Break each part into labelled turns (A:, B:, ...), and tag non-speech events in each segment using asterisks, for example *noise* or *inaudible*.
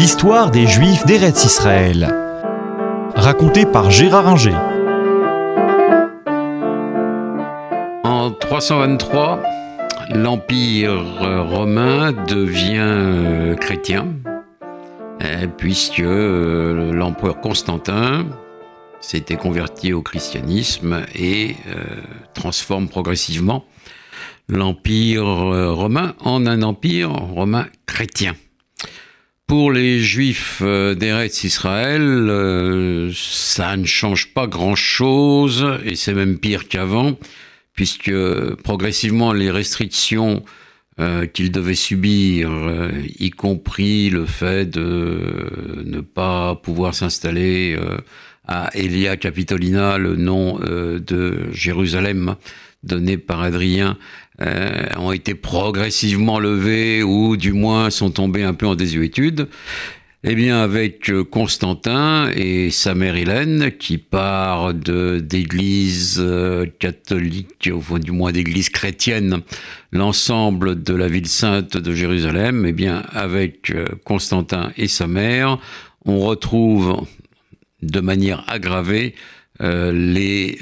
A: L'histoire des Juifs d'Eretz Israël. Racontée par Gérard Inger.
B: En 323, l'Empire romain devient euh, chrétien, euh, puisque euh, l'empereur Constantin s'était converti au christianisme et transforme progressivement l'Empire romain en un empire romain chrétien. Pour les Juifs d'Eretz Israël, ça ne change pas grand-chose, et c'est même pire qu'avant, puisque progressivement les restrictions euh, qu'ils devaient subir, euh, y compris le fait de ne pas pouvoir s'installer euh, à Elia Capitolina, le nom de Jérusalem donné par Adrien, ont été progressivement levées ou du moins sont tombées un peu en désuétude. Eh bien, avec euh, Constantin et sa mère Hélène, qui part d'église euh, catholique, au fond du moins d'église chrétienne, l'ensemble de la ville sainte de Jérusalem, eh bien, avec euh, Constantin et sa mère, on retrouve de manière aggravée les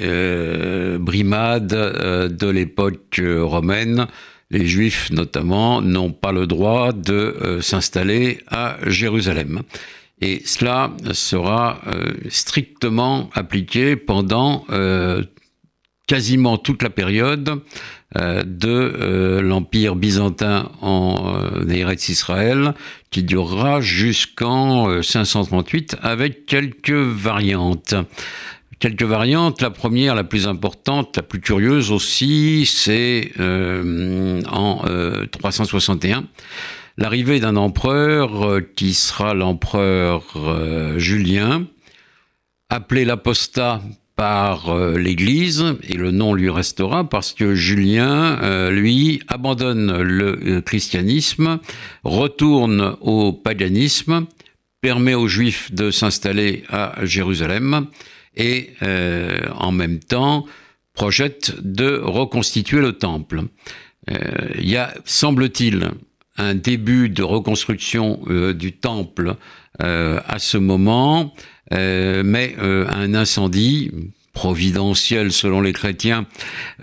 B: brimades de l'époque romaine les Juifs notamment n'ont pas le droit de euh, s'installer à Jérusalem. Et cela sera euh, strictement appliqué pendant euh, quasiment toute la période de l'Empire byzantin en Eretz Israël, qui durera jusqu'en 538 avec quelques variantes. Quelques variantes. La première, la plus importante, la plus curieuse aussi, c'est euh, en 361 euh, l'arrivée d'un empereur euh, qui sera l'empereur Julien, appelé l'apostat par l'Église, et le nom lui restera parce que Julien, lui, abandonne le christianisme, retourne au paganisme, permet aux Juifs de s'installer à Jérusalem, et euh, en même temps projette de reconstituer le temple. Euh, il y a, semble-t-il, un début de reconstruction euh, du temple à ce moment, mais un incendie providentiel selon les chrétiens,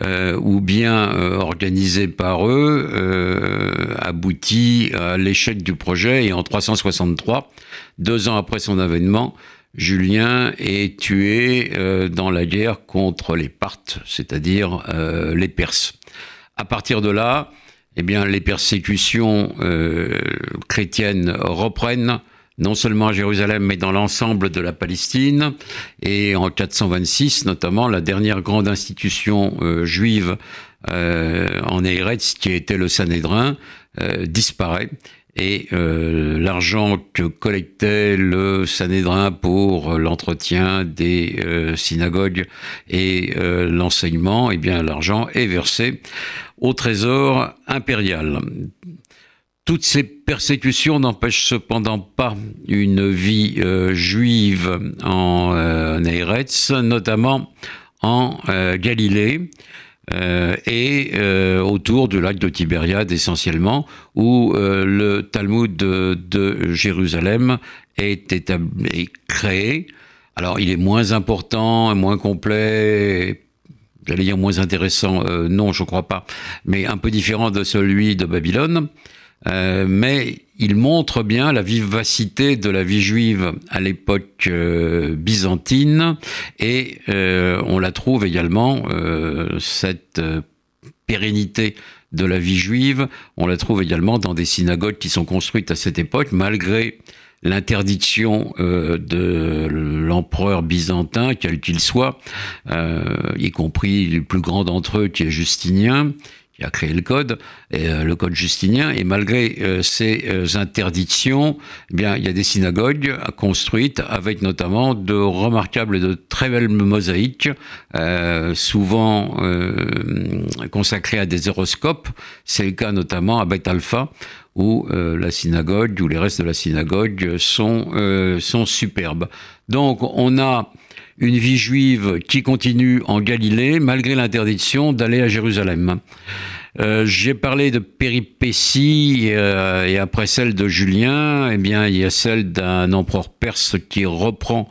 B: ou bien organisé par eux, aboutit à l'échec du projet et en 363, deux ans après son avènement, Julien est tué euh, dans la guerre contre les Parthes, c'est-à-dire euh, les Perses. À partir de là, eh bien, les persécutions euh, chrétiennes reprennent, non seulement à Jérusalem, mais dans l'ensemble de la Palestine. Et en 426, notamment, la dernière grande institution juive en Eretz, qui était le Sanhédrin, disparaît et euh, l'argent que collectait le Sanhédrin pour l'entretien des euh, synagogues et euh, l'enseignement, eh bien l'argent est versé au trésor impérial. Toutes ces persécutions n'empêchent cependant pas une vie juive en, en Eretz, notamment en Galilée. Euh, et euh, autour du lac de Tibériade essentiellement, où euh, le Talmud de, Jérusalem est, établi, créé. Alors il est moins important, moins complet, j'allais dire moins intéressant, non je crois pas, mais un peu différent de celui de Babylone. Euh, mais il montre bien la vivacité de la vie juive à l'époque euh, byzantine. Et euh, on la trouve également, cette pérennité de la vie juive, on la trouve également dans des synagogues qui sont construites à cette époque, malgré l'interdiction de l'empereur byzantin, quel qu'il soit, y compris le plus grand d'entre eux qui est Justinien, qui a créé le code, euh, le code justinien, et malgré euh, ces euh, interdictions, eh bien, il y a des synagogues construites avec notamment de remarquables et de très belles mosaïques, souvent consacrées à des horoscopes. C'est le cas notamment à Beth Alpha, où la synagogue, où les restes de la synagogue sont, sont superbes. Donc, on a une vie juive qui continue en Galilée malgré l'interdiction d'aller à Jérusalem. J'ai parlé de péripéties et après celle de Julien, eh bien, il y a celle d'un empereur perse qui reprend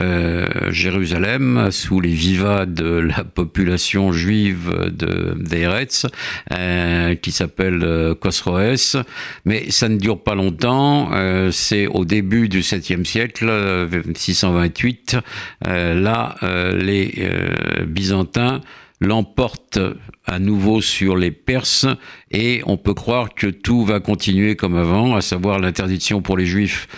B: euh, Jérusalem sous les vivas de la *laughs* population juive de d'Eretz, euh, qui s'appelle euh, Khosroès. Mais ça ne dure pas longtemps. Euh, c'est au début du 7e siècle, 628. là, les Byzantins l'emportent à nouveau sur les Perses et on peut croire que tout va continuer comme avant, à savoir l'interdiction pour les Juifs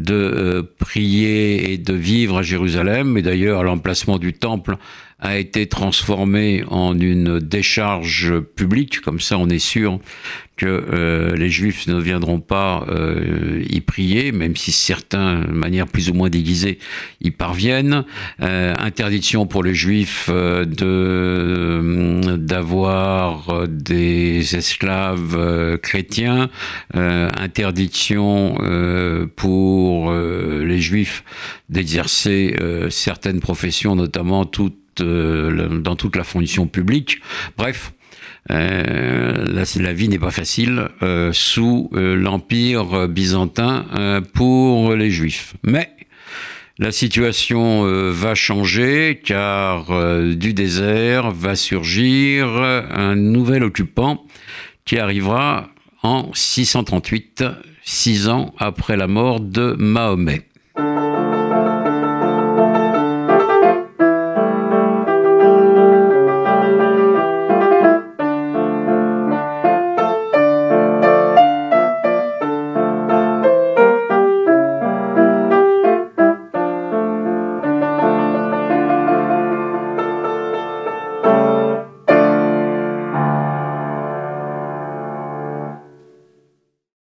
B: de euh, prier et de vivre à Jérusalem. Et d'ailleurs, l'emplacement du temple a été transformé en une décharge publique, comme ça on est sûr que euh, les juifs ne viendront pas euh, y prier, même si certains, de manière plus ou moins déguisée, y parviennent. Interdiction pour les juifs de d'avoir des esclaves chrétiens. interdiction pour les juifs d'exercer certaines professions, notamment dans toute la fonction publique. Bref, euh, la, vie n'est pas facile euh, sous euh, l'empire byzantin pour les juifs. Mais la situation va changer car du désert va surgir un nouvel occupant qui arrivera en 638, six ans après la mort de Mahomet.